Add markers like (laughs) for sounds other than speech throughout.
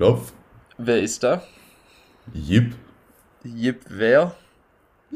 Klopf. Wer ist da? Jip. Jip wer? (laughs)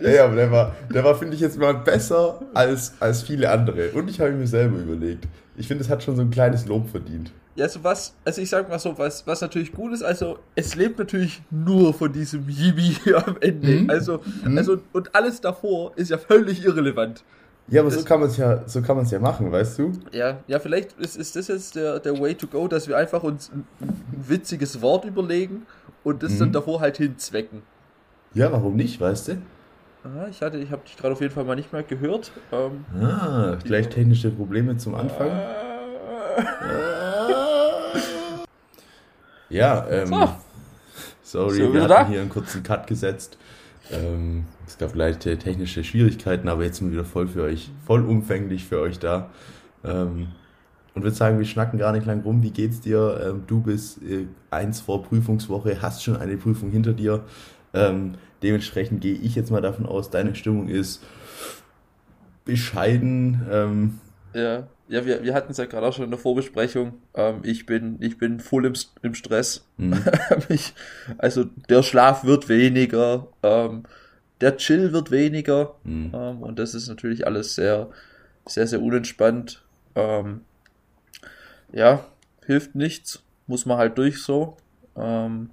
ja, aber der war, der war finde ich, jetzt mal besser als, als viele andere. Und ich habe mir selber überlegt. Ich finde, es hat schon so ein kleines Lob verdient. Ja, so was, also ich sag mal so, was, was natürlich gut ist, also es lebt natürlich nur von diesem Yibi am Ende. Mhm. Also, mhm. also, und alles davor ist ja völlig irrelevant. Ja, aber das, so kann man es ja, so kann man es ja machen, weißt du? Ja, ja, vielleicht ist, ist das jetzt der, der Way to go, dass wir einfach uns ein, ein witziges Wort überlegen und das mhm. dann davor halt hinzwecken. Ja, warum nicht, weißt du? Ah, ich hatte, ich habe dich gerade auf jeden Fall mal nicht mehr gehört. Ähm, ah, vielleicht technische Probleme zum Anfang. Ja, ähm, so. sorry, so, wir hatten da? hier einen kurzen Cut gesetzt. Ähm, es gab leichte technische Schwierigkeiten, aber jetzt sind wir wieder voll für euch, vollumfänglich für euch da. Ähm, und würde sagen, wir schnacken gar nicht lang rum. Wie geht's dir? Ähm, du bist äh, eins vor Prüfungswoche, hast schon eine Prüfung hinter dir. Ähm, dementsprechend gehe ich jetzt mal davon aus, deine Stimmung ist bescheiden. Ähm, ja, ja, wir, wir hatten es ja gerade auch schon in der Vorbesprechung. Ähm, ich bin, ich bin voll im, im Stress. Mhm. (laughs) ich, also der Schlaf wird weniger, ähm, der Chill wird weniger. Mhm. Ähm, und das ist natürlich alles sehr, sehr, sehr unentspannt. Ähm, ja, hilft nichts. Muss man halt durch so. Ähm,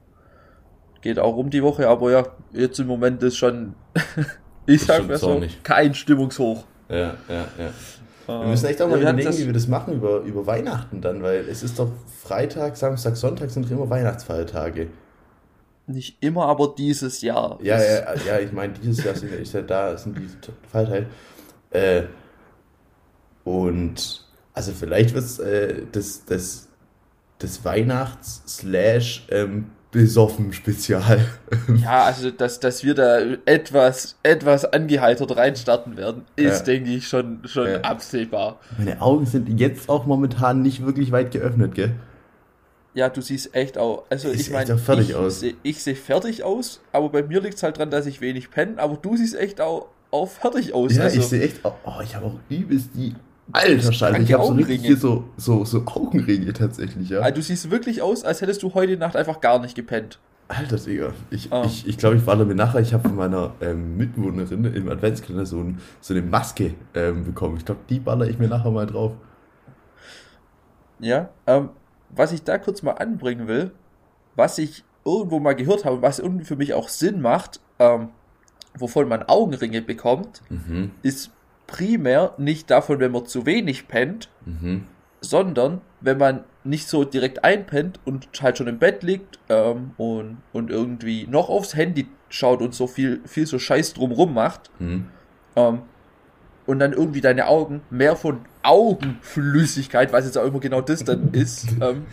geht auch um die Woche, aber ja, jetzt im Moment ist schon, (laughs) ich sag mal so, kein Stimmungshoch. Ja, ja, ja. Wir müssen echt auch mal ja, überlegen, wie wir das machen über, über Weihnachten dann, weil es ist doch Freitag, Samstag, Sonntag sind doch immer Weihnachtsfeiertage. Nicht immer, aber dieses Jahr. Ja, ja, ja, ich meine, dieses Jahr sind, ist ja da, sind die Feiertage. Äh, und also vielleicht wird es äh, das, das, das Weihnachts- ähm, besoffen Spezial. (laughs) Ja, also dass, dass wir da etwas, etwas angeheitert reinstarten werden, ist, ja. denke ich, schon, schon ja. absehbar. Meine Augen sind jetzt auch momentan nicht wirklich weit geöffnet, gell? Ja, du siehst echt auch. Also ich, ich meine, ich, aus. Ich sehe fertig aus, aber bei mir liegt es halt dran, dass ich wenig penne, aber du siehst echt auch, auch fertig aus. Ja, also. ich sehe echt auch, oh, ich habe auch übelst die Alter Scheiße, ich habe so richtig hier so, so, so Augenringe tatsächlich, ja. Also, du siehst wirklich aus, als hättest du heute Nacht einfach gar nicht gepennt. Alter Digga, ich glaube, ah. ich, ich, glaub, ich warte mir nachher, ich habe von meiner ähm, Mitwohnerin im Adventskalender so, ein, so eine Maske ähm, bekommen. Ich glaube, die baller ich mir nachher mal drauf. Ja, ähm, was ich da kurz mal anbringen will, was ich irgendwo mal gehört habe, was irgendwie für mich auch Sinn macht, ähm, wovon man Augenringe bekommt, mhm. ist primär nicht davon, wenn man zu wenig pennt, mhm. sondern wenn man nicht so direkt einpennt und halt schon im Bett liegt ähm, und, und irgendwie noch aufs Handy schaut und so viel, viel so Scheiß drumrum macht. Mhm. Ähm, und dann irgendwie deine Augen mehr von Augenflüssigkeit, was jetzt auch immer genau das dann (laughs) ist, ähm,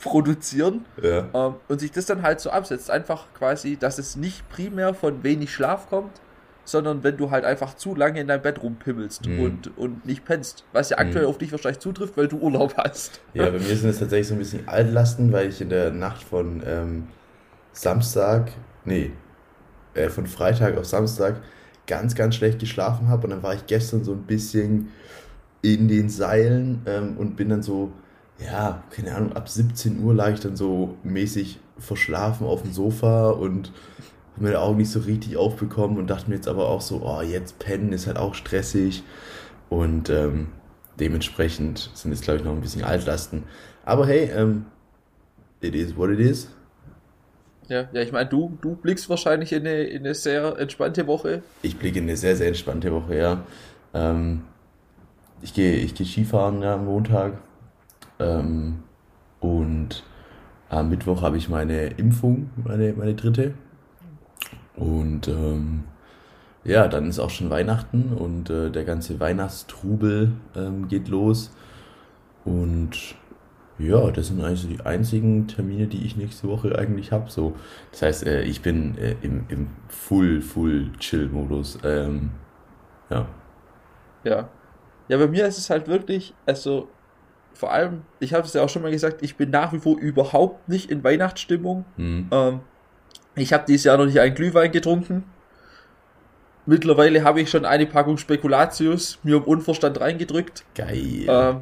produzieren ja. ähm, und sich das dann halt so absetzt. Einfach quasi, dass es nicht primär von wenig Schlaf kommt, sondern wenn du halt einfach zu lange in deinem Bett rumpimmelst mhm. und, und nicht pennst. Was ja aktuell mhm. auf dich wahrscheinlich zutrifft, weil du Urlaub hast. Ja, bei mir sind es tatsächlich so ein bisschen Altlasten, weil ich in der Nacht von ähm, Samstag, nee, äh, von Freitag auf Samstag ganz, ganz schlecht geschlafen habe und dann war ich gestern so ein bisschen in den Seilen ähm, und bin dann so, ja, keine Ahnung, ab 17 Uhr lag ich dann so mäßig verschlafen auf dem Sofa und habe meine Augen nicht so richtig aufbekommen und dachte mir jetzt aber auch so, oh, jetzt pennen ist halt auch stressig und ähm, dementsprechend sind es, glaube ich, noch ein bisschen Altlasten. Aber hey, ähm, it is what it is. Ja, ja ich meine, du, du blickst wahrscheinlich in eine, in eine sehr entspannte Woche. Ich blicke in eine sehr, sehr entspannte Woche, ja. Ähm, ich gehe ich geh Skifahren ja, am Montag. Ähm, und am Mittwoch habe ich meine Impfung, meine, meine dritte. Und ähm, ja, dann ist auch schon Weihnachten und äh, der ganze Weihnachtstrubel ähm, geht los. Und ja, das sind eigentlich so die einzigen Termine, die ich nächste Woche eigentlich habe. So, das heißt, äh, ich bin äh, im, im Full, Full Chill-Modus. Ähm, ja. Ja. Ja, bei mir ist es halt wirklich, also vor allem, ich habe es ja auch schon mal gesagt, ich bin nach wie vor überhaupt nicht in Weihnachtsstimmung. Mhm. Ähm, ich habe dieses Jahr noch nicht einen Glühwein getrunken. Mittlerweile habe ich schon eine Packung Spekulatius mir im Unverstand reingedrückt. Geil. Ähm,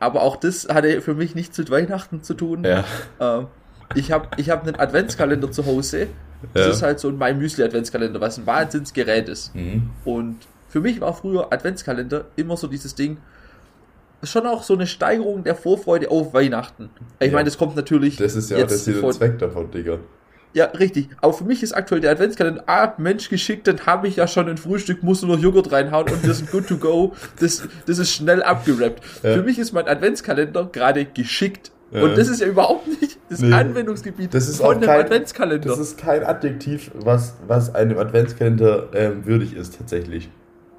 aber auch das hatte für mich nichts mit Weihnachten zu tun. ja. Ähm, ich habe ich hab einen Adventskalender zu Hause. Das Ja. ist halt so ein My Müsli Adventskalender, was ein Wahnsinnsgerät ist. Mhm. Und für mich war früher Adventskalender immer so dieses Ding, schon auch so eine Steigerung der Vorfreude auf Weihnachten. Ich Ja. meine, das kommt natürlich Das ist ja jetzt der Sinn von- und Zweck davon, Digga. Ja, richtig. Aber für mich ist aktuell der Adventskalender, ah, Mensch, geschickt, dann habe ich ja schon ein Frühstück, muss nur noch Joghurt reinhauen und wir sind good to go. Das, das ist schnell abgerappt. Ja. Für mich ist mein Adventskalender gerade geschickt. Ja. Und das ist ja überhaupt nicht das Nee. Anwendungsgebiet Das ist von auch einem kein, Adventskalender. Das ist kein Adjektiv, was, was einem Adventskalender ähm, würdig ist, tatsächlich.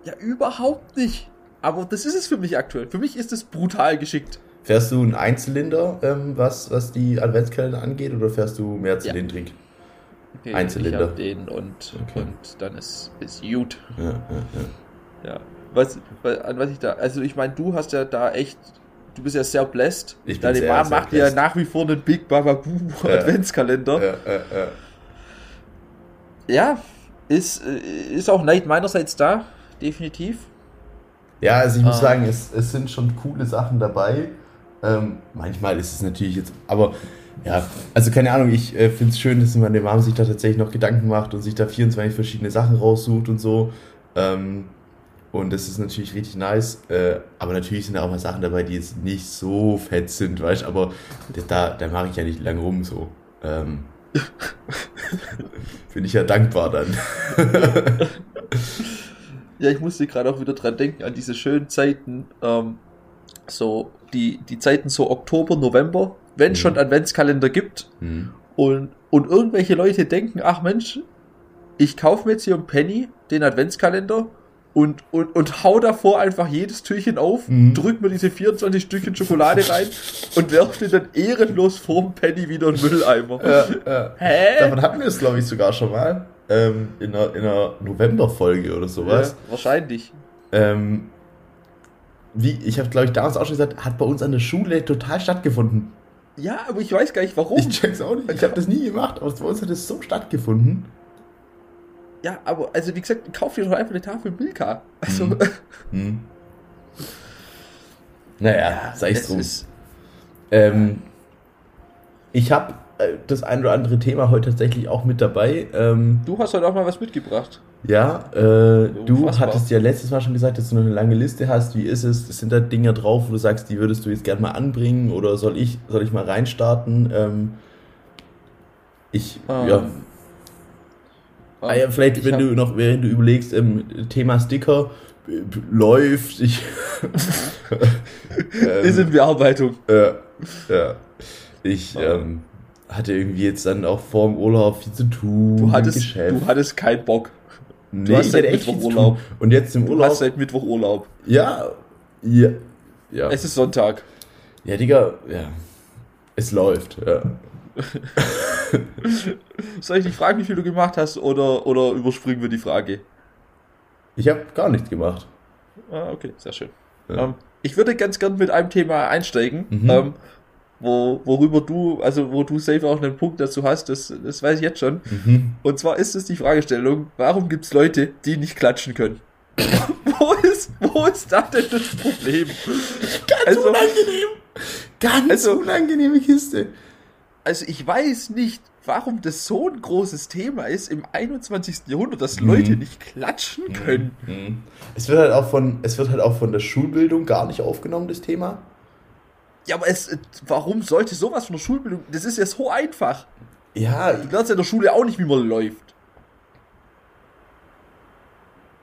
ja, überhaupt nicht. Aber das ist es für mich aktuell. Für mich ist es brutal geschickt. Fährst du ein Einzylinder, ähm, was, was die Adventskalender angeht, oder fährst du mehr zylindrig? Okay, Einzylinder. Ich hab den und, Okay. und dann ist, ist gut. Ja, ja, ja. Ja. Was, an was ich da, also ich meine, du hast ja da echt, du bist ja sehr blessed. Ich Deine sehr, Mom sehr macht ja blessed. nach wie vor einen Big Bababoo Ja. Adventskalender. ja, ja, ja. Ja, ist, äh, ist auch Neid meinerseits da, definitiv. Ja, also ich muss Ah. sagen, es, es sind schon coole Sachen dabei. Ähm, manchmal ist es natürlich jetzt, aber ja, also keine Ahnung, ich äh, finde es schön, dass meine Mom sich da tatsächlich noch Gedanken macht und sich da 24 verschiedene Sachen raussucht und so. Ähm, und das ist natürlich richtig nice. Äh, aber natürlich sind da auch mal Sachen dabei, die jetzt nicht so fett sind, weißt du, aber da, da mache ich ja nicht lang rum so. Ähm, (laughs) Bin ich ja dankbar dann. (laughs) Ja, ich musste gerade auch wieder dran denken, an diese schönen Zeiten, ähm, so, die, die Zeiten so Oktober, November, wenn es Mhm. schon Adventskalender gibt Hm. und, und irgendwelche Leute denken, ach Mensch, ich kaufe mir jetzt hier im Penny den Adventskalender und, und, und hau davor einfach jedes Türchen auf, Mhm. drück mir diese 24 Stückchen Schokolade (laughs) rein und werf den dann ehrenlos vorm Penny wieder in den Mülleimer. Ja, ja. Hä? Davon hatten wir es, glaube ich, sogar schon mal. Ähm, in einer, in einer November-Folge oder sowas. Ja, wahrscheinlich. Ähm, wie, ich habe, glaube ich, damals auch schon gesagt, hat bei uns an der Schule total stattgefunden. Ja, aber ich weiß gar nicht warum. Ich check's auch nicht. Ich habe das nie gemacht, aber bei uns hat es so stattgefunden. Ja, aber also wie gesagt, kauf dir doch einfach eine Tafel Milka. Also, Mhm. (laughs) Hm. Naja, sei es drum. Ähm, ich habe äh, das ein oder andere Thema heute tatsächlich auch mit dabei. Ähm, du hast heute auch mal was mitgebracht. Ja, äh, du hattest ja letztes Mal schon gesagt, dass du eine lange Liste hast. Wie ist es? Sind da Dinge drauf, wo du sagst, die würdest du jetzt gerne mal anbringen oder soll ich, soll ich mal reinstarten? Ähm, ich, Ähm, ja. Ah, ja, vielleicht, ich wenn du noch, während du überlegst, ähm, Thema Sticker äh, läuft, ich. (laughs) ist in Bearbeitung. Ja, ja. Ich Oh. ähm, hatte irgendwie jetzt dann auch vor dem Urlaub viel zu tun. Du hattest, du hattest keinen Bock. Nee, hast ich seit hatte echt Mittwoch viel zu Urlaub. tun. Und jetzt im Du Urlaub. hast seit Mittwoch Urlaub. ja, ja, ja. Es ist Sonntag. ja, Digga, ja. Es läuft, ja. (laughs) Soll ich dich fragen, wie viel du gemacht hast oder, oder überspringen wir die Frage? Ich habe gar nichts gemacht. Ah, okay, sehr schön. Ja. Ähm, ich würde ganz gern mit einem Thema einsteigen, Mhm. ähm, wo, worüber du, also wo du safe auch einen Punkt dazu hast, das, das weiß ich jetzt schon. Mhm. Und zwar ist es die Fragestellung, warum gibt es Leute, die nicht klatschen können? (laughs) wo, ist, wo ist da denn das Problem? Ganz Also- unangenehm. Ganz Also- unangenehme Kiste. Also ich weiß nicht, warum das so ein großes Thema ist im 21. Jahrhundert, dass Mhm. Leute nicht klatschen können. Mhm. Es wird halt auch von, es wird halt auch von der Schulbildung gar nicht aufgenommen, das Thema. Ja, aber es, warum sollte sowas von der Schulbildung, das ist ja so einfach. Ja, Du lernst ja in der Schule auch nicht, wie man läuft.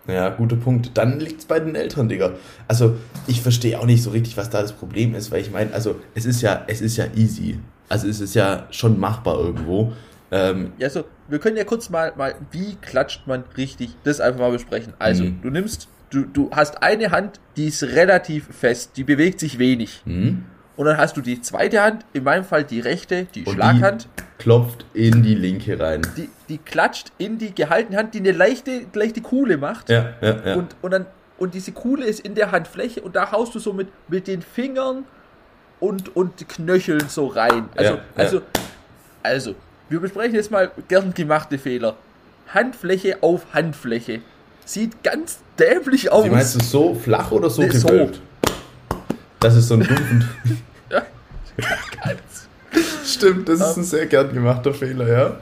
Ja, guter Punkt. Dann liegt's bei den Eltern, Digga. Also, ich verstehe auch nicht so richtig, was da das Problem ist, weil ich meine, also, es ist ja, es ist ja easy. Also, es ist ja schon machbar irgendwo. Ähm, Ja, also, wir können ja kurz mal, mal, wie klatscht man richtig, das einfach mal besprechen. Also, Mhm. du nimmst, du, du hast eine Hand, die ist relativ fest, die bewegt sich wenig. hm? Und dann hast du die zweite Hand, in meinem Fall die rechte, die Und Schlaghand, Klopft in die linke rein. die, die klatscht in die gehaltene Hand, die eine leichte, leichte Kuhle macht. Ja, ja, ja. Und, und dann, und diese Kuhle ist in der Handfläche und da haust du so mit, mit den Fingern und, und Knöcheln so rein. Also, Ja, ja. also, also, wir besprechen jetzt mal gern gemachte Fehler. Handfläche auf Handfläche. sieht ganz dämlich aus. Wie meinst du, so flach oder so nee, gewölbt? So. Das ist so ein dumpfen... (laughs) ja, ganz. Stimmt, das um, ist ein sehr gern gemachter Fehler, ja.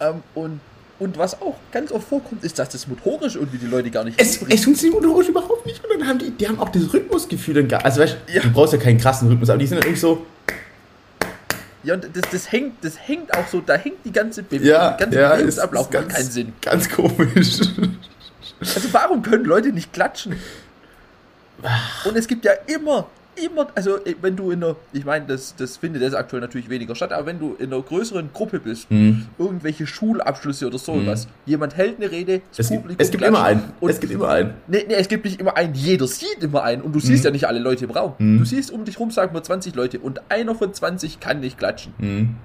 Ähm, und und was auch ganz oft vorkommt, ist, dass das motorisch irgendwie die Leute gar nicht Es, es funktioniert motorisch überhaupt nicht. Und dann haben die, die haben auch das Rhythmusgefühl dann gar. Also weißt ja. du, brauchst ja keinen krassen Rhythmus, aber die sind dann irgendwie so. Ja, und das, das, hängt, das hängt auch so, da hängt die ganze Bewegung, ja, der ganze ja, Bewegungsablauf macht keinen Sinn. Ganz komisch. Also warum können Leute nicht klatschen? Und es gibt ja immer immer, also äh, wenn du in einer, ich meine, das, das findet jetzt aktuell natürlich weniger statt, aber wenn du in einer größeren Gruppe bist, mhm. irgendwelche Schulabschlüsse oder so mhm. was, jemand hält eine Rede, es gibt, es gibt immer einen. es gibt immer einen. Nee, nee, es gibt nicht immer einen, jeder sieht immer einen und du siehst mhm. ja nicht alle Leute im Raum. Mhm. Du siehst um dich rum, sagen wir 20 Leute und einer von 20 kann nicht klatschen. Mhm.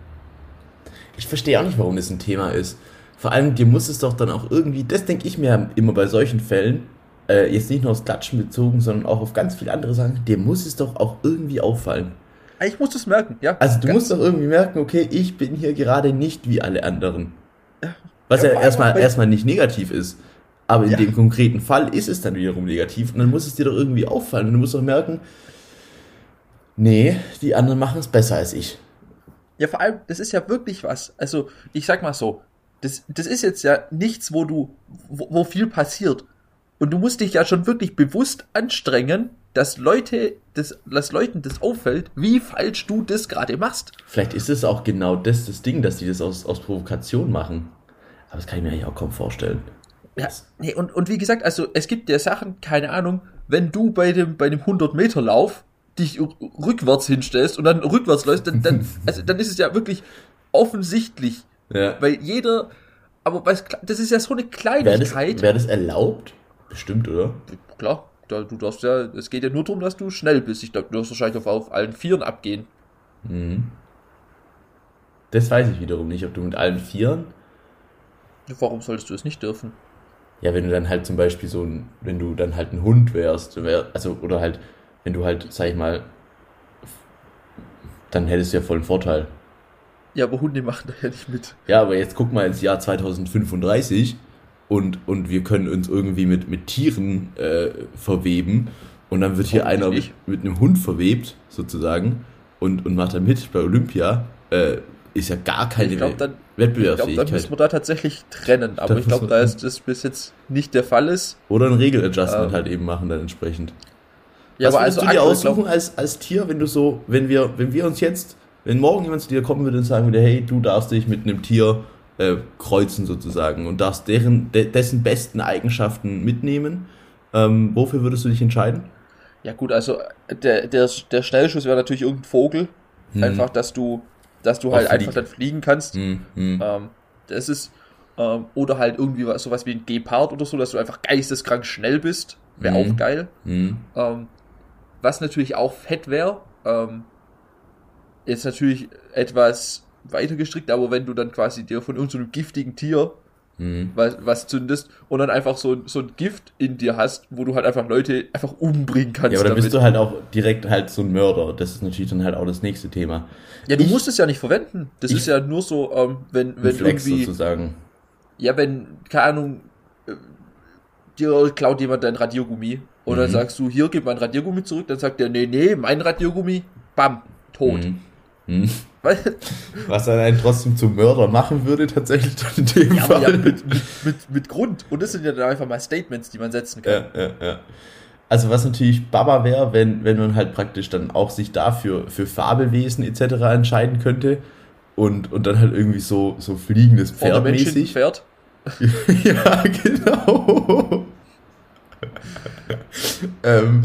Ich verstehe auch nicht, warum das ein Thema ist. Vor allem, dir muss es doch dann auch irgendwie, das denke ich mir immer bei solchen Fällen, äh, jetzt nicht nur aufs Klatschen bezogen, sondern auch auf ganz viele andere Sachen, dir muss es doch auch irgendwie auffallen. Ich muss das merken, ja. Also du musst doch irgendwie merken, okay, ich bin hier gerade nicht wie alle anderen. Was ja, ja erstmal, erstmal nicht negativ ist. Aber in ja. dem konkreten Fall ist es dann wiederum negativ und dann muss es dir doch irgendwie auffallen. Und du musst doch merken, nee, die anderen machen es besser als ich. Ja, vor allem, das ist ja wirklich was. Also, ich sag mal so, das, das ist jetzt ja nichts, wo du, wo, wo viel passiert. Und du musst dich ja schon wirklich bewusst anstrengen, dass Leute, das, dass Leuten das auffällt, wie falsch du das gerade machst. Vielleicht ist es auch genau das, das Ding, dass die das aus, aus Provokation machen. Aber das kann ich mir eigentlich auch kaum vorstellen. Ja, nee, und, und wie gesagt, also es gibt ja Sachen, keine Ahnung, wenn du bei dem, bei dem 100 Meter Lauf dich rückwärts hinstellst und dann rückwärts läufst, dann, dann, (laughs) also dann ist es ja wirklich offensichtlich. Ja. Weil jeder, aber das ist ja so eine Kleinigkeit. Wäre das, wär das erlaubt? Bestimmt, oder? Klar, du darfst ja, es geht ja nur darum, dass du schnell bist. Ich glaube, du wirst wahrscheinlich auf, auf allen Vieren abgehen. Mhm. Das weiß ich wiederum nicht, ob du mit allen Vieren. Warum solltest du es nicht dürfen? Ja, wenn du dann halt zum Beispiel so ein, wenn du dann halt ein Hund wärst, wär, also, oder halt, wenn du halt, sag ich mal, dann hättest du ja voll einen Vorteil. Ja, aber Hunde (laughs) machen da ja nicht mit. Ja, aber jetzt guck mal ins Jahr 2035 und, und wir können uns irgendwie mit, mit Tieren äh, verweben und dann wird hier einer mit, mit, einem Hund verwebt, sozusagen, und, und macht dann mit bei Olympia, äh, ist ja gar keine ich glaub, dann, Wettbewerbsfähigkeit. Ich glaube, dann müssen wir da tatsächlich trennen, aber ich glaube, da ist das bis jetzt nicht der Fall ist. Oder ein Regeladjustment ähm, halt eben machen dann entsprechend. Ja, Was aber also du dir aussuchen als, als Tier, wenn du so, wenn wir, wenn wir uns jetzt, wenn morgen jemand zu dir kommen würde und sagen würde, hey, du darfst dich mit einem Tier äh, kreuzen sozusagen und darfst deren, de, dessen besten Eigenschaften mitnehmen. Ähm, wofür würdest du dich entscheiden? Ja gut, also der, der, der Schnellschuss wäre natürlich irgendein Vogel. Hm. Einfach, dass du, dass du halt einfach dann fliegen kannst. Hm. Hm. Ähm, das ist, ähm, oder halt irgendwie was, sowas wie ein Gepard oder so, dass du einfach geisteskrank schnell bist. Wäre auch hm. geil. Hm. Ähm, was natürlich auch fett wäre, ähm, ist natürlich etwas weiter gestrickt, aber wenn du dann quasi dir von irgendeinem so giftigen Tier mhm. was, was zündest und dann einfach so, so ein Gift in dir hast, wo du halt einfach Leute einfach umbringen kannst. Ja, aber dann bist du halt auch direkt halt so ein Mörder. Das ist natürlich dann halt auch das nächste Thema. Ja, du ich, musst es ja nicht verwenden. Das ist ja nur so, ähm, wenn, wenn Flex irgendwie. sozusagen. Ja, wenn, keine Ahnung, äh, dir klaut jemand dein Radiergummi und mhm. dann sagst du, hier, gib mein Radiergummi zurück, dann sagt der, nee, nee, mein Radiergummi, bam, tot. Mhm. Mhm. Was dann einen trotzdem zum Mörder machen würde, tatsächlich in dem ja, Fall. Ja, mit, mit, mit, Grund. Und das sind ja dann einfach mal Statements, die man setzen kann. Ja, ja, ja. Also was natürlich Baba wäre, wenn, wenn man halt praktisch dann auch sich dafür für Fabelwesen etc. entscheiden könnte und, und dann halt irgendwie so, so fliegendes Pferd mäßig. Pferd? (laughs) ja, genau. (laughs) ähm,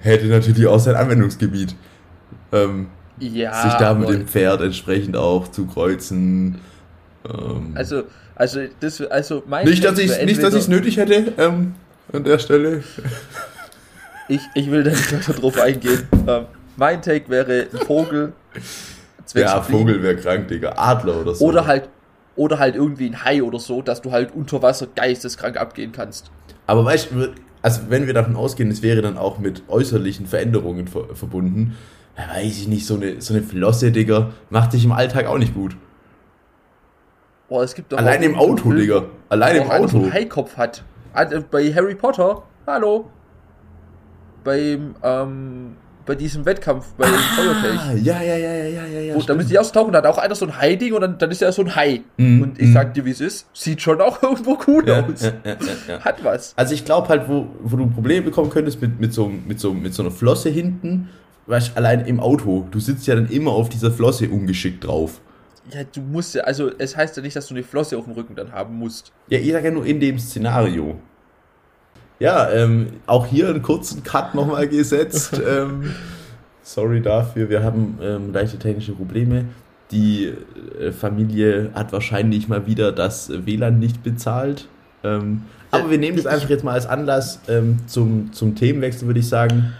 hätte natürlich auch sein Anwendungsgebiet. Ähm, ja, sich da mit dem Pferd entsprechend auch zu kreuzen. Ähm, also, also, das, also mein nicht, dass ich nicht, dass ich es nötig hätte ähm, an der Stelle. (laughs) Ich, ich will da nicht drauf eingehen. Ähm, mein Take wäre ein Vogel. Ja, Vogel wäre krank, Digga. Adler oder so. Oder halt, oder halt irgendwie ein Hai oder so, dass du halt unter Wasser geisteskrank abgehen kannst. Aber weißt du, also wenn wir davon ausgehen, es wäre dann auch mit äußerlichen Veränderungen ver verbunden, weiß ich nicht, so eine, so eine Flosse, Digga, macht sich im Alltag auch nicht gut. Boah, es gibt doch Allein im Auto, Digga. Allein im Auto. Einen Haikopf hat. äh, bei Harry Potter, hallo. Beim, ähm, bei diesem Wettkampf bei ah, Feuerkelch. Ja, ja, ja, ja, ja, ja. Wo, da müssen die erst tauchen, da hat auch einer so ein Hai-Ding und dann, dann ist er so ein Hai. Mm, und ich mm. sag dir, wie es ist, sieht schon auch (laughs) irgendwo cool ja, aus. Ja, Hat was. Also ich glaube halt, wo, wo du Probleme bekommen könntest mit, mit, so, mit, so, mit so einer Flosse hinten, weißt allein im Auto, du sitzt ja dann immer auf dieser Flosse ungeschickt drauf. Ja, du musst ja, also es heißt ja nicht, dass du eine Flosse auf dem Rücken dann haben musst. Ja, ich sag ja nur in dem Szenario. Ja, ähm, auch hier einen kurzen Cut nochmal gesetzt. (laughs) ähm, sorry dafür, wir haben ähm, leichte technische Probleme. Die äh, Familie hat wahrscheinlich mal wieder das WLAN nicht bezahlt. Ähm, aber wir nehmen das einfach jetzt mal als Anlass ähm, zum, zum Themenwechsel, würde ich sagen.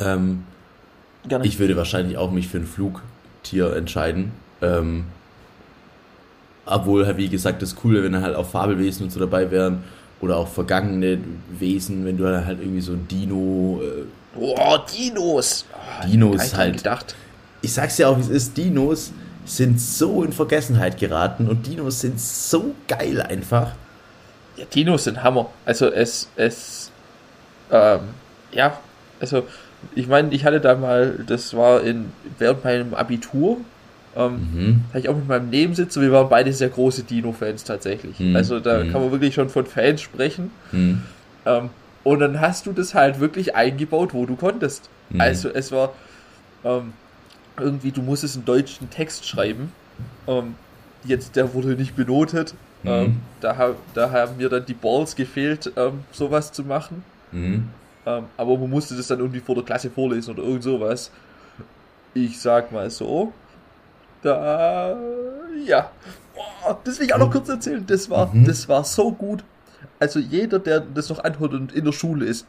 Ähm, ich würde wahrscheinlich auch mich für ein Flugtier entscheiden. Ähm, obwohl, halt, wie gesagt, das Coole, wenn dann halt auch Fabelwesen und so dabei wären oder auch vergangene Wesen, wenn du dann halt irgendwie so ein Dino. Äh, Boah, Dinos! Oh, Dinos halt. Gedacht. Ich sag's ja auch, wie es ist: Dinos sind so in Vergessenheit geraten und Dinos sind so geil einfach. Ja, Dinos sind Hammer. Also, es, es, ähm, ja, also, ich meine, ich hatte da mal, das war in, während meinem Abitur, ähm, mhm. Habe ich auch mit meinem Nebensitzer, wir waren beide sehr große Dino-Fans tatsächlich. Mhm. Also da mhm. kann man wirklich schon von Fans sprechen. Mhm. Ähm, und dann hast du das halt wirklich eingebaut, wo du konntest. Mhm. Also es war ähm, irgendwie, du musstest einen deutschen Text schreiben. Ähm, jetzt, der wurde nicht benotet. Mhm. Ähm, da, da haben mir dann die Balls gefehlt, ähm, sowas zu machen. Aber man musste das dann irgendwie vor der Klasse vorlesen oder irgend sowas. Ich sag mal so, da, ja. Oh, das will ich auch noch kurz erzählen. Das war, mhm. das war so gut. Also jeder, der das noch anhört und in der Schule ist,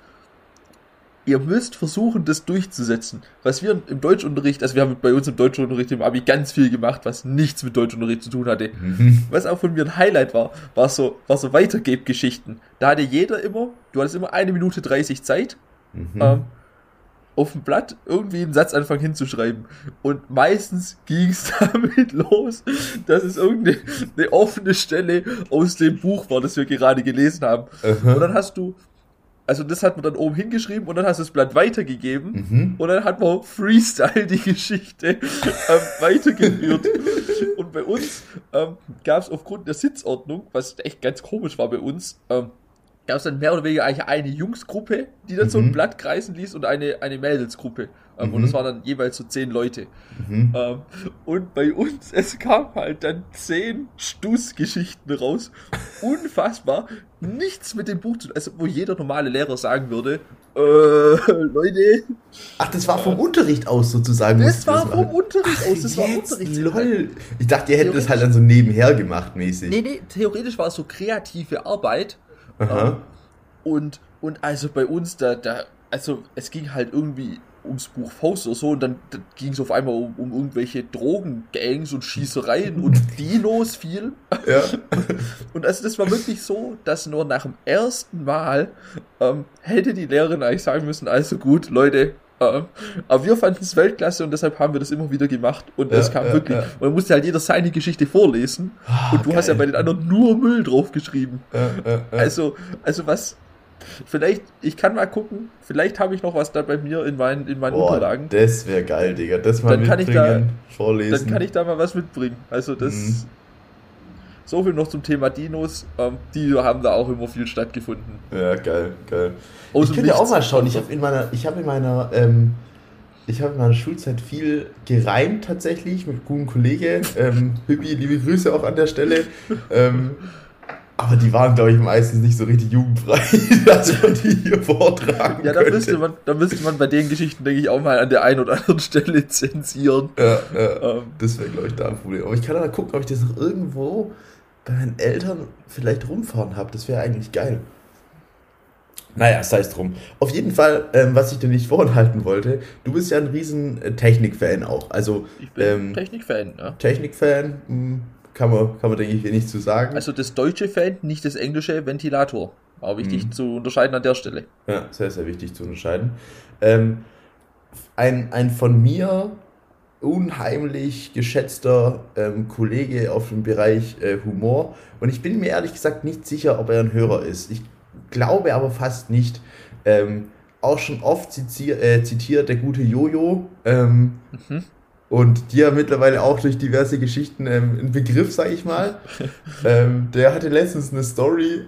ihr müsst versuchen, das durchzusetzen. Was wir im Deutschunterricht, also wir haben bei uns im Deutschunterricht im Abi ganz viel gemacht, was nichts mit Deutschunterricht zu tun hatte. Mhm. Was auch von mir ein Highlight war, war so, war so Weitergebgeschichten. Da hatte jeder immer, du hattest immer eine Minute 30 Zeit. Mhm. Ähm, auf dem Blatt irgendwie einen Satzanfang hinzuschreiben. Und meistens ging es (laughs) damit los, dass es irgendeine eine offene Stelle aus dem Buch war, das wir gerade gelesen haben. Aha. Und dann hast du, also das hat man dann oben hingeschrieben und dann hast du das Blatt weitergegeben mhm. und dann hat man Freestyle die Geschichte ähm, weitergeführt. (laughs) und bei uns ähm, gab es aufgrund der Sitzordnung, was echt ganz komisch war bei uns, ähm, gab es dann mehr oder weniger eigentlich eine Jungsgruppe, die dann mhm. so ein mhm. Blatt kreisen ließ und eine, eine Mädelsgruppe. Ähm, mhm. Und das waren dann jeweils so zehn Leute. Mhm. Ähm, und bei uns, (laughs) es kam halt dann zehn Stussgeschichten raus. Unfassbar. Nichts mit dem Buch zu tun. Also, wo jeder normale Lehrer sagen würde, äh, (laughs) Leute. Ach, das war vom äh, Unterricht aus sozusagen. Das war das vom Unterricht aus. Das war Unterricht. Lol. Ich dachte, ihr hättet das halt dann so nebenher gemacht, mäßig. Nee, nee, theoretisch war es so kreative Arbeit ähm, und, und also bei uns, da, da, also es ging halt irgendwie ums Buch Faust oder so und dann, ging es auf einmal um, um irgendwelche Drogengangs und Schießereien und (laughs) Dinos viel. Ja. (laughs) Und also das war wirklich so, dass nur nach dem ersten Mal ähm, hätte die Lehrerin eigentlich sagen müssen, also gut, Leute, ähm, aber wir fanden es Weltklasse und deshalb haben wir das immer wieder gemacht. Und es ja, kam ja, wirklich. Ja. Und dann musste halt jeder seine Geschichte vorlesen. Oh, und du geil. hast ja bei den anderen nur Müll draufgeschrieben. Also, also was. Vielleicht, ich kann mal gucken, vielleicht habe ich noch was da bei mir in meinen, in meinen Boah, Unterlagen. Das wäre geil, Digga. Das mal dann mitbringen, kann ich da, vorlesen. Dann kann ich da mal was mitbringen. Also das. Mhm. So viel noch zum Thema Dinos. Ähm, die haben da auch immer viel stattgefunden. Ja, geil, geil. Aus ich könnte ja auch mal schauen. Ich habe in meiner, ich habe in meiner, ähm, ich habe in meiner Schulzeit viel gereimt tatsächlich mit guten Kollegen. Ähm, Hübi, liebe Grüße auch an der Stelle. Ähm, aber die waren, glaube ich, meistens nicht so richtig jugendfrei, (laughs) dass man die hier vortragen Ja, da müsste, man, da müsste man bei den Geschichten, denke ich, auch mal an der einen oder anderen (laughs) Stelle zensieren. Ja, ja. Ähm, das wäre, glaube ich, da ein Problem. Aber ich kann dann gucken, ob ich das noch irgendwo bei meinen Eltern vielleicht rumfahren habe. Das wäre eigentlich geil. Naja, sei es drum. Auf jeden Fall, ähm, was ich dir nicht vorenthalten wollte, du bist ja ein riesen äh, Technik-Fan auch. Also, ich bin ähm, Technik-Fan, ja. Technik-Fan, hm, kann man, kann man, denke ich, nicht zu sagen. Also das deutsche Fan, nicht das englische Ventilator. War wichtig mhm. zu unterscheiden an der Stelle. Ja, sehr, sehr wichtig zu unterscheiden. Ähm, ein, ein von mir unheimlich geschätzter ähm, Kollege auf dem Bereich äh, Humor. Und ich bin mir ehrlich gesagt nicht sicher, ob er ein Hörer ist. Ich glaube aber fast nicht. Ähm, auch schon oft zitiert, äh, zitiert der gute Jojo. Ähm, mhm. Und dir mittlerweile auch durch diverse Geschichten ähm, ein Begriff, sag ich mal. (laughs) ähm, der hatte letztens eine Story,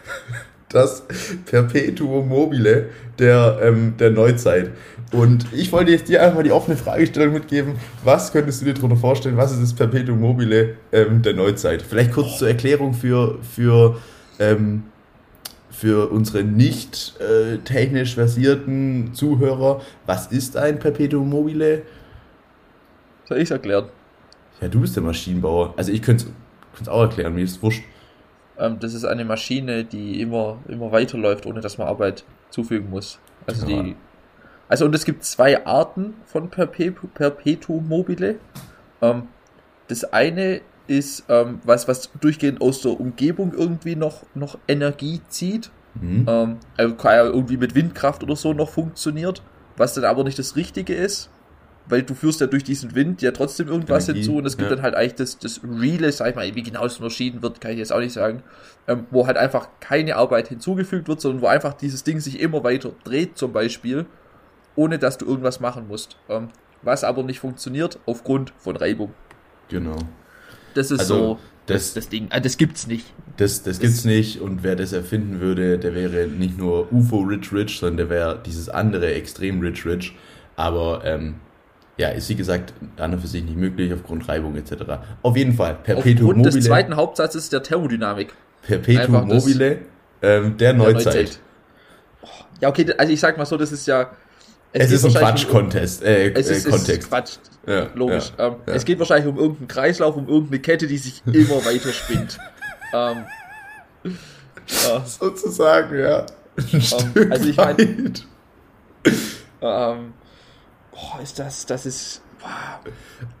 (laughs) das Perpetuum mobile der, ähm, der Neuzeit. Und ich wollte jetzt dir einfach die offene Fragestellung mitgeben. Was könntest du dir darunter vorstellen? Was ist das Perpetuum mobile ähm, der Neuzeit? Vielleicht kurz oh. zur Erklärung für, für, ähm, für unsere nicht äh, technisch versierten Zuhörer. Was ist ein Perpetuum mobile? Soll ich es erklären? Ja, du bist der Maschinenbauer. Also ich könnte es auch erklären, mir ist wurscht. Ähm, das ist eine Maschine, die immer, immer weiterläuft, ohne dass man Arbeit zufügen muss. Also ja. die. Also und es gibt zwei Arten von Perpetu Perpetuum mobile. Ähm, das eine ist ähm, was, was durchgehend aus der Umgebung irgendwie noch, noch Energie zieht. Mhm. Ähm, also irgendwie mit Windkraft oder so noch funktioniert, was dann aber nicht das Richtige ist weil du führst ja durch diesen Wind ja trotzdem irgendwas Energie, hinzu und es gibt ja. dann halt eigentlich das, das Reale, sag ich mal, wie genau es unterschieden wird, kann ich jetzt auch nicht sagen, ähm, wo halt einfach keine Arbeit hinzugefügt wird, sondern wo einfach dieses Ding sich immer weiter dreht zum Beispiel, ohne dass du irgendwas machen musst. Ähm, was aber nicht funktioniert aufgrund von Reibung. Genau. Das ist also, so das, das, Ding. Ah, das gibt's nicht. Das, das, das gibt's nicht und wer das erfinden würde, der wäre nicht nur UFO Rich Rich, sondern der wäre dieses andere extrem Rich Rich. Aber ähm, ja, ist wie gesagt an und für sich nicht möglich aufgrund Reibung etc. Auf jeden Fall, Perpetuum aufgrund mobile. des zweiten Hauptsatzes der Thermodynamik. Perpetuum mobile ähm, der, Neuzeit. Neuzeit. Ja, okay, also ich sag mal so, das ist ja. Es, es ist ein Quatsch-Contest. Äh, es ist, äh, Kontext. Ist Quatsch. Ja, logisch. Ja, ähm, ja. Es geht wahrscheinlich um irgendeinen Kreislauf, um irgendeine Kette, die sich immer weiter spinnt. (laughs) ähm, äh, Sozusagen, ja. Ähm, also ich meine. Boah, ist das, das ist. Boah.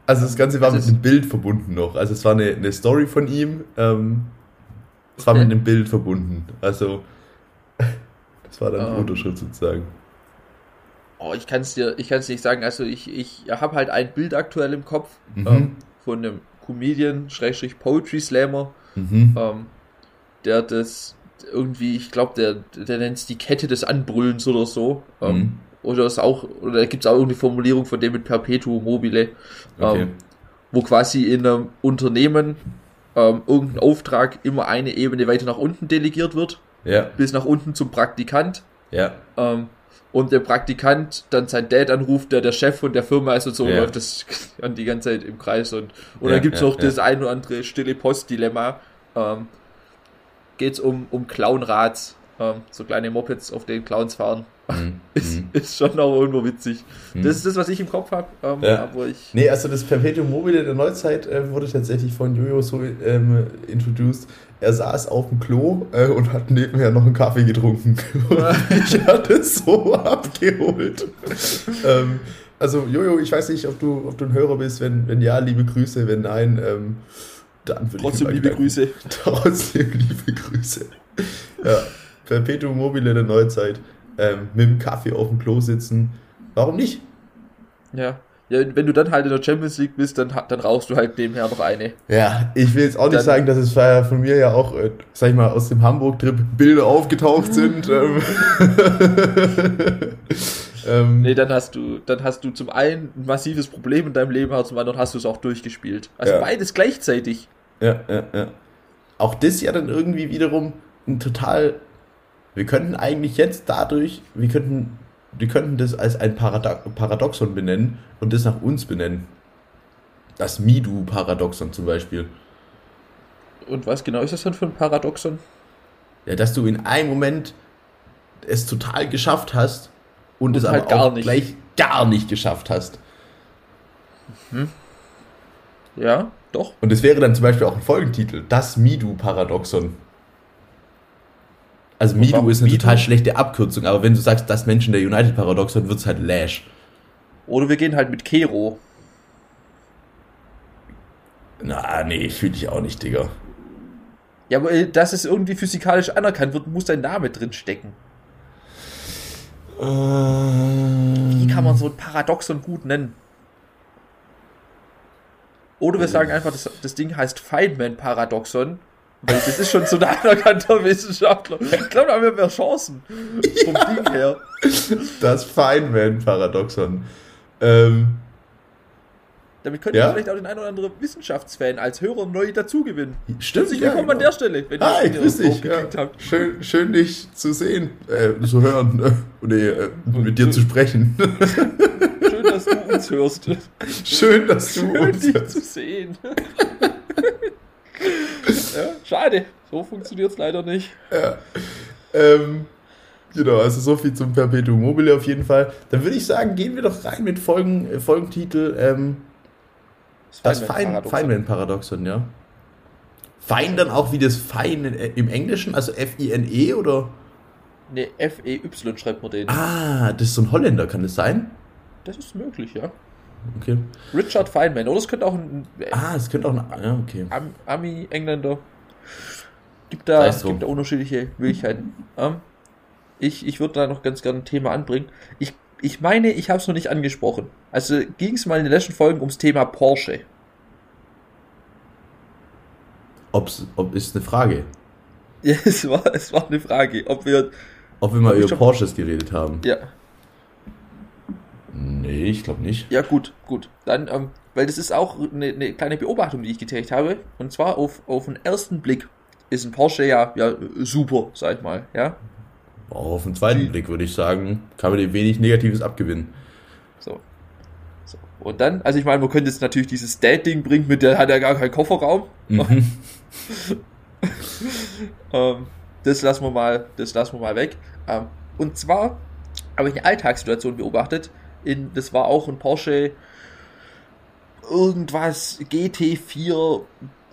Also das Ganze war das mit einem Bild verbunden noch. Also es war eine, eine Story von ihm. Ähm, es war mit einem Bild verbunden. Also (laughs) das war dann um, Fotoschritt sozusagen. Oh, ich kann es dir, ich kann es nicht sagen. Also ich, ich habe halt ein Bild aktuell im Kopf mhm. ähm, von einem Comedian, Schrägstrich Poetry Slammer, mhm. ähm, der das irgendwie, ich glaube, der, der nennt es die Kette des Anbrüllens oder so. Ähm, mhm. Oder ist auch, oder gibt es auch irgendeine Formulierung von dem mit Perpetuum mobile, okay. ähm, wo quasi in einem Unternehmen ähm, irgendein Auftrag immer eine Ebene weiter nach unten delegiert wird. Ja. Bis nach unten zum Praktikant. Ja. Ähm, und der Praktikant dann sein Dad anruft, der der Chef von der Firma ist und so ja. läuft das (laughs) dann die ganze Zeit im Kreis und und ja, dann gibt's ja, noch das ein oder andere stille Post-Dilemma. Ähm, geht's um, um Clownrads, ähm, so kleine Mopeds, auf denen Clowns fahren. Mhm. (laughs) Ist, mhm. ist schon auch irgendwo witzig. Mhm. Das ist das, was ich im Kopf habe. Ähm, ja. ich nee, also das Perpetuum mobile der Neuzeit äh, wurde tatsächlich von Jojo so ähm, introduced. Er saß auf dem Klo äh, und hat nebenher noch einen Kaffee getrunken. (laughs) Ich hatte es so (laughs) abgeholt. ähm, also Jojo, ich weiß nicht, ob du, ob du ein Hörer bist. Wenn, wenn ja, liebe Grüße. Wenn nein, ähm, dann würde ich Trotzdem liebe Grüße. Trotzdem liebe Grüße. Ja, Perpetuum mobile der Neuzeit ähm, mit dem Kaffee auf dem Klo sitzen. Warum nicht? Ja. Ja, wenn du dann halt in der Champions League bist, dann, dann rauchst du halt nebenher noch eine. Ja, ich will jetzt auch nicht dann, sagen, dass es von mir ja auch, äh, sag ich mal, aus dem Hamburg-Trip Bilder aufgetaucht sind. (laughs) ähm, (laughs) ähm nee, dann hast du, dann hast du zum einen ein massives Problem in deinem Leben, aber zum anderen hast du es auch durchgespielt. Also ja. beides gleichzeitig. Ja, ja, ja. Auch das ja dann irgendwie wiederum ein total wir könnten eigentlich jetzt dadurch, wir könnten, wir könnten das als ein Paradox Paradoxon benennen und das nach uns benennen. Das Midu-Paradoxon zum Beispiel. Und was genau ist das denn für ein Paradoxon? Ja, dass du in einem Moment es total geschafft hast und, und es halt aber auch nicht. gleich gar nicht geschafft hast. Mhm. Ja, doch. Und es wäre dann zum Beispiel auch ein Folgentitel, das Midu-Paradoxon. Also Midu ist eine Midu? total schlechte Abkürzung, aber wenn du sagst, das Menschen der United-Paradoxon, wird es halt Lash. Oder wir gehen halt mit Kero. Na, nee, fühle ich auch nicht, Digga. Ja, aber äh, dass es irgendwie physikalisch anerkannt wird, muss dein Name drin stecken. Ähm. Wie kann man so ein Paradoxon gut nennen? Oder wir sagen einfach, das, das Ding heißt Feynman-Paradoxon das ist schon so ein anerkannter (laughs) Wissenschaftler. Ich glaube, da haben wir mehr Chancen. Vom ja. Ding her. Das Feynman-Paradoxon. Ähm, damit könnte ja? vielleicht auch den einen oder anderen Wissenschaftsfan als Hörer neu dazugewinnen. Stimmt. Herzlich willkommen ja, genau. an der Stelle, wenn ah, ihr grüß dich. Ja. Habt. Schön, schön, dich zu sehen, äh, zu hören, äh, nee, äh, mit dir zu sprechen. (laughs) Schön, dass du uns hörst. Schön, dass du schön, uns dich hörst. zu sehen. (laughs) ja, schade, so funktioniert es leider nicht. Ja. Ähm, Genau, also so viel zum Perpetuum mobile auf jeden Fall. Dann würde ich sagen, gehen wir doch rein mit Folgen, äh, Folgentitel. Ähm, das Feynman-Paradoxon, ja. Fein dann auch wie das Fein im Englischen, also F-I-N-E oder? Ne, F-E-Y schreibt man den. Ah, das ist so ein Holländer, kann das sein? Das ist möglich, ja. Okay. Richard Feynman, oder es könnte auch ein. Ah, es könnte auch ein. Ja, okay. Am, Ami, Engländer. Gibt da, gibt da unterschiedliche Möglichkeiten. Ähm, ich ich würde da noch ganz gerne ein Thema anbringen. Ich ich meine, ich habe es noch nicht angesprochen. Also ging es mal in den letzten Folgen ums Thema Porsche. Ob's, ob ist eine Frage. Ja, (laughs) es war, es war eine Frage, ob wir. Ob wir mal über schon, Porsches geredet haben. Ja. Nee, ich glaube nicht. Ja, gut, gut. Dann, ähm, weil das ist auch eine, eine, kleine Beobachtung, die ich getätigt habe. Und zwar auf, auf den ersten Blick ist ein Porsche ja, ja super, sag ich mal, ja. Auf den zweiten Blick würde ich sagen, kann man dem wenig Negatives abgewinnen. So. so. Und dann, also ich meine, man könnte jetzt natürlich dieses Dad-Ding bringen, mit der hat er gar keinen Kofferraum. Mhm. (laughs) ähm, das lassen wir mal, das lassen wir mal weg. Ähm, und zwar habe ich eine Alltagssituation beobachtet. In, das war auch ein Porsche irgendwas GT4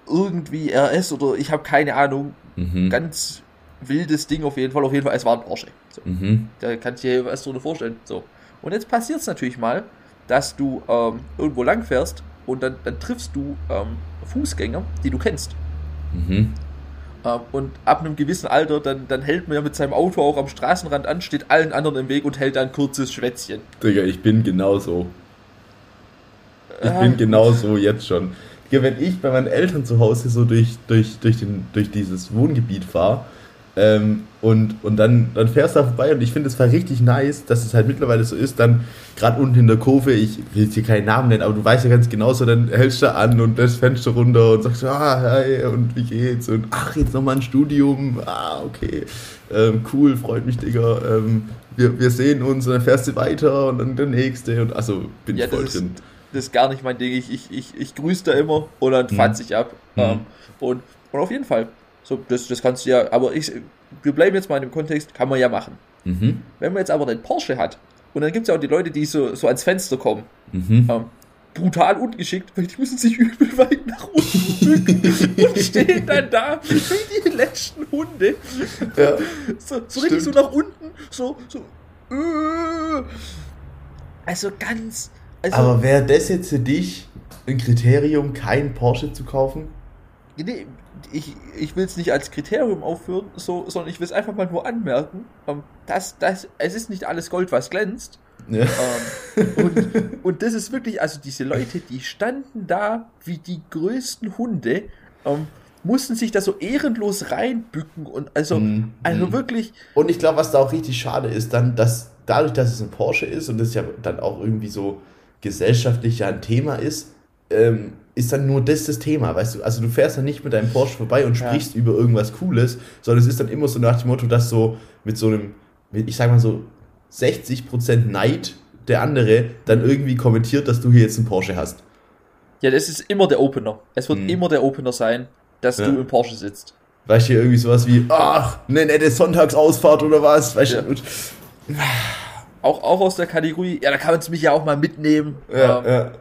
irgendwie RS oder ich habe keine Ahnung. Mhm. Ganz wildes Ding auf jeden Fall. Auf jeden Fall, es war ein Porsche. So. Mhm. Da kannst du dir was drunter vorstellen. So. Und jetzt passiert es natürlich mal, dass du ähm, irgendwo lang fährst und dann, dann triffst du ähm, Fußgänger, die du kennst. Mhm. Ähm, und ab einem gewissen Alter, dann, dann hält man ja mit seinem Auto auch am Straßenrand an, steht allen anderen im Weg und hält ein kurzes Schwätzchen. Digga, ich bin genauso. Ich bin genauso jetzt schon. Digga, wenn ich bei meinen Eltern zu Hause so durch, durch, durch, den, durch dieses Wohngebiet fahre, ähm, und, und dann, dann fährst du da vorbei und ich finde es war richtig nice, dass es halt mittlerweile so ist, dann gerade unten in der Kurve, ich will jetzt hier keinen Namen nennen, aber du weißt ja ganz genau so, dann hältst du an und das Fenster runter und sagst, ah, hey, und wie geht's? Und ach, jetzt nochmal ein Studium, ah, okay, ähm, cool, freut mich, Digga, ähm, wir, wir sehen uns und dann fährst du weiter und dann der nächste und also bin ja, ich voll drin. Ist, das ist gar nicht mein Ding, ich, ich, ich, ich grüße da immer und dann hm. fatz ich ab. Mhm. Ähm, und, und auf jeden Fall, so, das, das kannst du ja, aber ich, wir bleiben jetzt mal in dem Kontext, kann man ja machen. Mhm. Wenn man jetzt aber den Porsche hat, und dann gibt es ja auch die Leute, die so, so ans Fenster kommen, mhm. ähm, brutal ungeschickt, weil die müssen sich (laughs) übel weit nach unten bücken und stehen dann da wie die letzten Hunde. Ja, (laughs) so, so richtig so nach unten, so, so. Äh. Also ganz. Also, aber wäre das jetzt für dich ein Kriterium, kein Porsche zu kaufen? Nee, ich, ich will es nicht als Kriterium aufführen, so, sondern ich will es einfach mal nur anmerken, ähm, dass, dass es ist nicht alles Gold, was glänzt. Ja. Ähm, und, und das ist wirklich, also diese Leute, die standen da wie die größten Hunde, ähm, mussten sich da so ehrenlos reinbücken und also, mm, also mm. wirklich. Und ich glaube, was da auch richtig schade ist, dann, dass dadurch, dass es ein Porsche ist und das ja dann auch irgendwie so gesellschaftlich ja ein Thema ist, ähm, ist dann nur das das Thema, weißt du? Also du fährst dann nicht mit deinem Porsche vorbei und sprichst ja. über irgendwas Cooles, sondern es ist dann immer so nach dem Motto, dass so mit so einem, ich sag mal so 60% Neid der andere dann irgendwie kommentiert, dass du hier jetzt einen Porsche hast. Ja, das ist immer der Opener. Es wird hm. immer der Opener sein, dass ja. du im Porsche sitzt. Weißt du, hier irgendwie sowas wie, ach, eine nette Sonntagsausfahrt oder was, weißt ja. du? Auch, auch aus der Kategorie, ja, da kann man es mich ja auch mal mitnehmen. Ja, ähm, ja.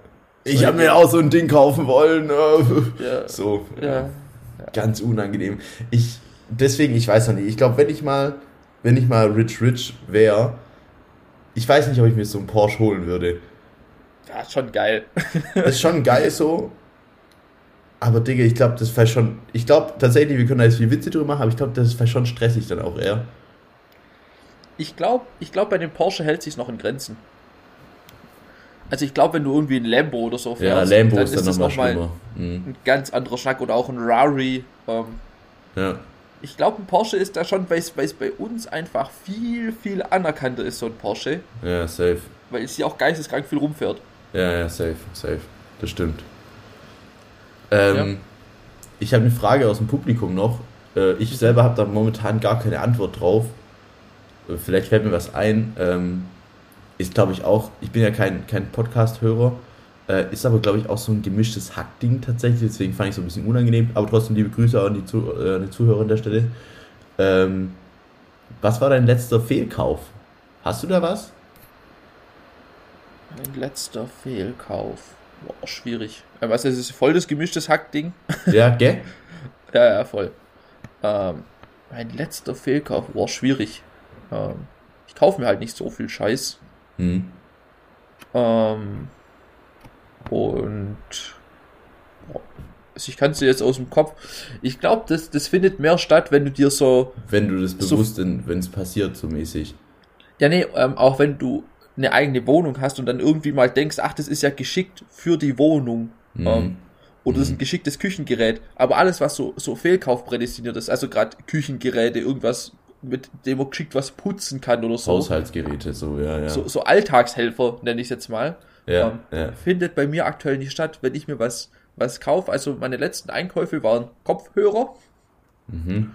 Ich habe mir auch so ein Ding kaufen wollen. Äh. Ja. So. Ja. Ganz unangenehm. Ich, deswegen, ich weiß noch nicht. Ich glaube, wenn ich mal, wenn ich mal Rich Rich wäre, ich weiß nicht, ob ich mir so einen Porsche holen würde. Ja, schon geil. das (laughs) ist schon geil so. Aber Digga, ich glaube, das wäre schon. Ich glaube tatsächlich, wir können da jetzt viel Witze drüber machen, aber ich glaube, das wäre schon stressig dann auch eher. Ich glaube, ich glaube, bei dem Porsche hält sich noch in Grenzen. Also ich glaube, wenn du irgendwie ein Lambo oder so fährst, ja, Lambo dann ist, dann das nochmal noch mhm. ein ganz anderer Schnack oder auch ein Rari. Ähm, Ja. Ich glaube, ein Porsche ist da schon, weil es bei uns einfach viel, viel anerkannter ist, so ein Porsche. Ja, safe. Weil es hier auch geisteskrank viel rumfährt. Ja, ja, safe, safe. Das stimmt. Ähm, ja. Ich habe eine Frage aus dem Publikum noch. Äh, ich selber habe da momentan gar keine Antwort drauf. Äh, vielleicht fällt mir was ein. Ähm, ist, glaube ich, auch, ich bin ja kein, kein Podcast-Hörer, äh, ist aber, glaube ich, auch so ein gemischtes Hackding tatsächlich, deswegen fand ich es so ein bisschen unangenehm, aber trotzdem liebe Grüße an die, Zu äh, die Zuhörer an der Stelle. Ähm, was war dein letzter Fehlkauf? Hast du da was? Mein letzter Fehlkauf. Boah, schwierig. Was ist das? Voll das gemischtes Hackding? (laughs) Ja, gell? ja, ja, voll. Ähm, mein letzter Fehlkauf. Boah, schwierig. Ähm, ich kaufe mir halt nicht so viel Scheiß. Hm. Ähm, und also ich kann es dir jetzt aus dem Kopf. Ich glaube, das, das findet mehr statt, wenn du dir so. Wenn du das bewusst, so, wenn es passiert, so mäßig. Ja, nee, ähm, auch wenn du eine eigene Wohnung hast und dann irgendwie mal denkst, ach, das ist ja geschickt für die Wohnung. Mhm. Ähm, oder das ist ein mhm. geschicktes Küchengerät. Aber alles, was so, so Fehlkauf prädestiniert ist, also gerade Küchengeräte, irgendwas, mit dem man geschickt was putzen kann oder so. Haushaltsgeräte, so, ja, ja. So, so Alltagshelfer, nenne ich es jetzt mal. Ja, ähm, ja. Findet bei mir aktuell nicht statt, wenn ich mir was, was kaufe. Also meine letzten Einkäufe waren Kopfhörer, mhm.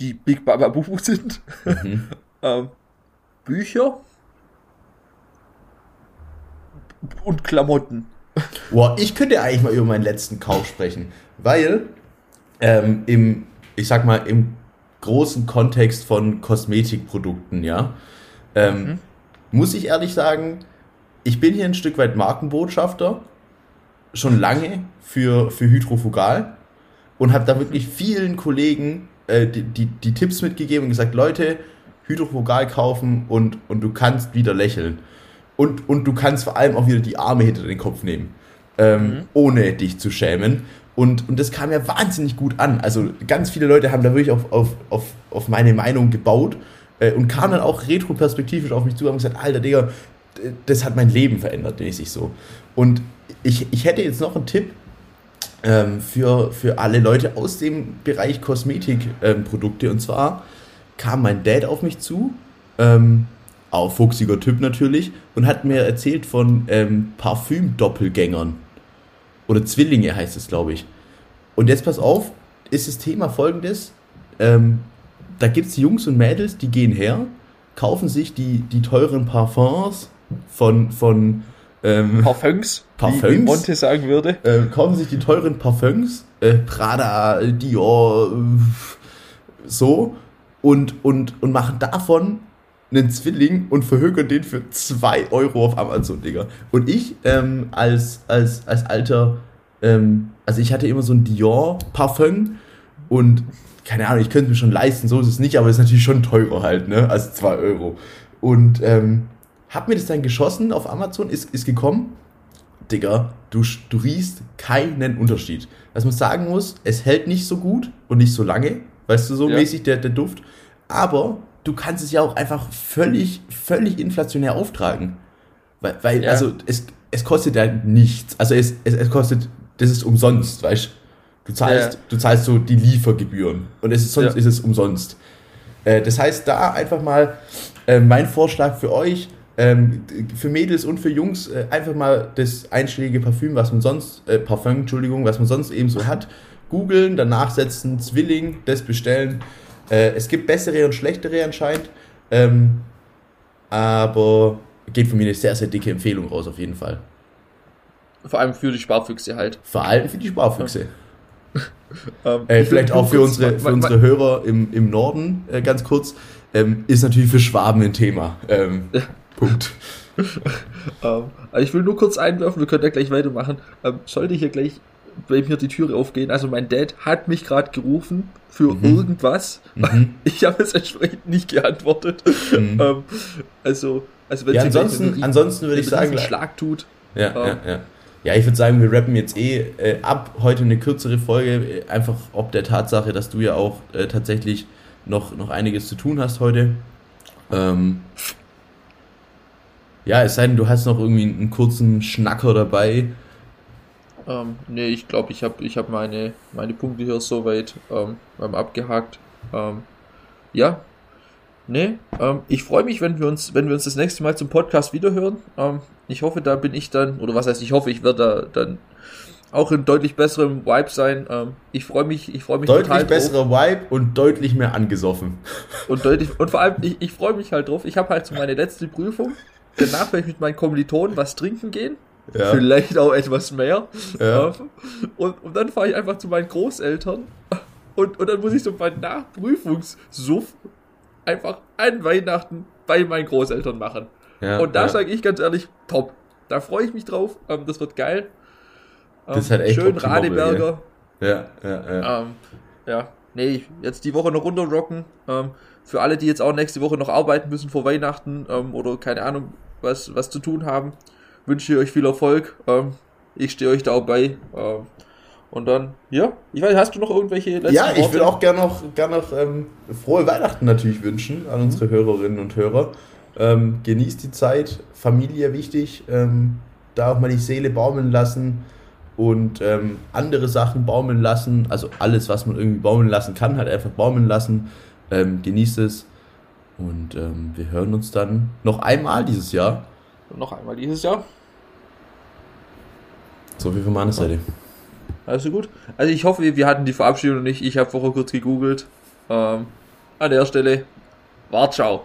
die Big Baba Bubu sind, mhm. (laughs) ähm, Bücher und Klamotten. Boah, ich könnte eigentlich mal über meinen letzten Kauf sprechen, weil ähm, im, ich sag mal, im großen Kontext von Kosmetikprodukten, ja, ähm, mhm. muss ich ehrlich sagen, ich bin hier ein Stück weit Markenbotschafter, schon lange für, für Hydrofugal und habe da wirklich vielen Kollegen äh, die, die, die Tipps mitgegeben und gesagt, Leute, Hydrofugal kaufen und, und du kannst wieder lächeln. Und, und du kannst vor allem auch wieder die Arme hinter den Kopf nehmen, ähm, mhm. ohne dich zu schämen. Und, und das kam ja wahnsinnig gut an. Also ganz viele Leute haben da wirklich auf, auf, auf, auf meine Meinung gebaut äh, und kamen dann auch retroperspektivisch auf mich zu und haben gesagt, Alter Digga, das hat mein Leben verändert, mäßig so. Und ich, ich hätte jetzt noch einen Tipp ähm, für, für alle Leute aus dem Bereich Kosmetikprodukte. Ähm, und zwar kam mein Dad auf mich zu, ähm, auch fuchsiger Typ natürlich, und hat mir erzählt von ähm, Parfüm-Doppelgängern. Oder Zwillinge heißt es, glaube ich. Und jetzt pass auf, ist das Thema folgendes. Ähm, da gibt es Jungs und Mädels, die gehen her, kaufen sich die, die teuren Parfums von, von ähm, Parfums, Parfums, wie, Monte sagen würde. Äh, kaufen sich die teuren Parfums, äh, Prada, Dior, äh, so, und, und, und machen davon einen Zwilling und verhökern den für 2 Euro auf Amazon, Digga. Und ich ähm, als, als, als alter, ähm, also ich hatte immer so ein Dior-Parfum und keine Ahnung, ich könnte es mir schon leisten, so ist es nicht, aber es ist natürlich schon teurer halt, ne, als 2 Euro. Und ähm, hab mir das dann geschossen auf Amazon, ist, ist gekommen. Digga, du, du riechst keinen Unterschied. Was man sagen muss, es hält nicht so gut und nicht so lange, weißt du, so ja. mäßig der, der Duft. Aber du kannst es ja auch einfach völlig, völlig inflationär auftragen. Weil, weil ja. also es, es kostet ja nichts. Also es, es, es kostet, das ist umsonst, weißt du? zahlst, ja. du zahlst so die Liefergebühren. Und es ist, sonst ist es umsonst. Äh, das heißt, da einfach mal äh, mein Vorschlag für euch, ähm, für Mädels und für Jungs äh, einfach mal das einschlägige Parfüm, was man sonst, äh, Parfum, Entschuldigung, was man sonst eben so hat, googeln, danach setzen, Zwilling, das bestellen. Äh, es gibt bessere und schlechtere anscheinend, ähm, aber geht von mir eine sehr, sehr dicke Empfehlung raus, auf jeden Fall. Vor allem für die Sparfüchse halt. Vor allem für die Sparfüchse. (laughs) ähm, äh, vielleicht auch für unsere, für unsere Hörer im, im Norden, äh, ganz kurz, ähm, ist natürlich für Schwaben ein Thema. Ähm, (laughs) Punkt. ähm, also ich will nur kurz einwerfen, wir können ja gleich weitermachen. Ähm, sollte hier gleich bei mir die Türe aufgehen, also mein Dad hat mich gerade gerufen für mhm. irgendwas. Mhm. (laughs) Ich habe es entsprechend nicht geantwortet. Mhm. Ähm, also, also wenn ja, ansonsten, einen, ansonsten würde ich sagen, Schlag tut. Ja, ähm, ja, ja. Ja, ich würde sagen, wir rappen jetzt eh äh, ab. Heute eine kürzere Folge, äh, einfach ob der Tatsache, dass du ja auch äh, tatsächlich noch, noch einiges zu tun hast heute. Ähm, ja, es sei denn, du hast noch irgendwie einen kurzen Schnacker dabei. Ähm, nee, ich glaube, ich habe ich hab meine, meine Punkte hier soweit ähm, abgehakt. Ähm, ja. Nee, ähm, ich freue mich, wenn wir uns, wenn wir uns das nächste Mal zum Podcast wiederhören. Ähm, ich hoffe, da bin ich dann, oder was heißt, ich hoffe, ich werde da dann auch in deutlich besserem Vibe sein. Ähm, ich freue mich, ich freue mich deutlich total besserer Vibe und deutlich mehr angesoffen. Und deutlich und vor allem ich, ich freue mich halt drauf. Ich habe halt so meine letzte Prüfung. Danach werde ich mit meinen Kommilitonen was trinken gehen. Ja. Vielleicht auch etwas mehr. Ja. Und, und dann fahre ich einfach zu meinen Großeltern und, und dann muss ich so meinen Nachprüfungssuff einfach an Weihnachten bei meinen Großeltern machen. Ja, und da ja. sage ich ganz ehrlich, top. Da freue ich mich drauf. Ähm, das wird geil. Ähm, das ist halt echt Schön Radeberger. Ja, ja, ja. Ähm, ja, nee, jetzt die Woche noch runterrocken. Ähm, für alle, die jetzt auch nächste Woche noch arbeiten müssen vor Weihnachten ähm, oder keine Ahnung, was, was zu tun haben, wünsche ich euch viel Erfolg. Ähm, ich stehe euch da auch bei. Ähm, und dann, ja, ich weiß, hast du noch irgendwelche letzten Ja, ich will auch gerne noch, gern noch ähm, frohe Weihnachten natürlich wünschen an unsere mhm. Hörerinnen und Hörer. Ähm, genießt die Zeit, Familie wichtig, ähm, da auch mal die Seele baumeln lassen und ähm, andere Sachen baumeln lassen. Also alles, was man irgendwie baumeln lassen kann, halt einfach baumeln lassen. Ähm, genießt es und ähm, wir hören uns dann noch einmal dieses Jahr. Noch einmal dieses Jahr. So viel von meiner Seite. Also gut. Also ich hoffe, wir hatten die Verabschiedung nicht. Ich habe vorher kurz gegoogelt. Ähm, an der Stelle, war ciao.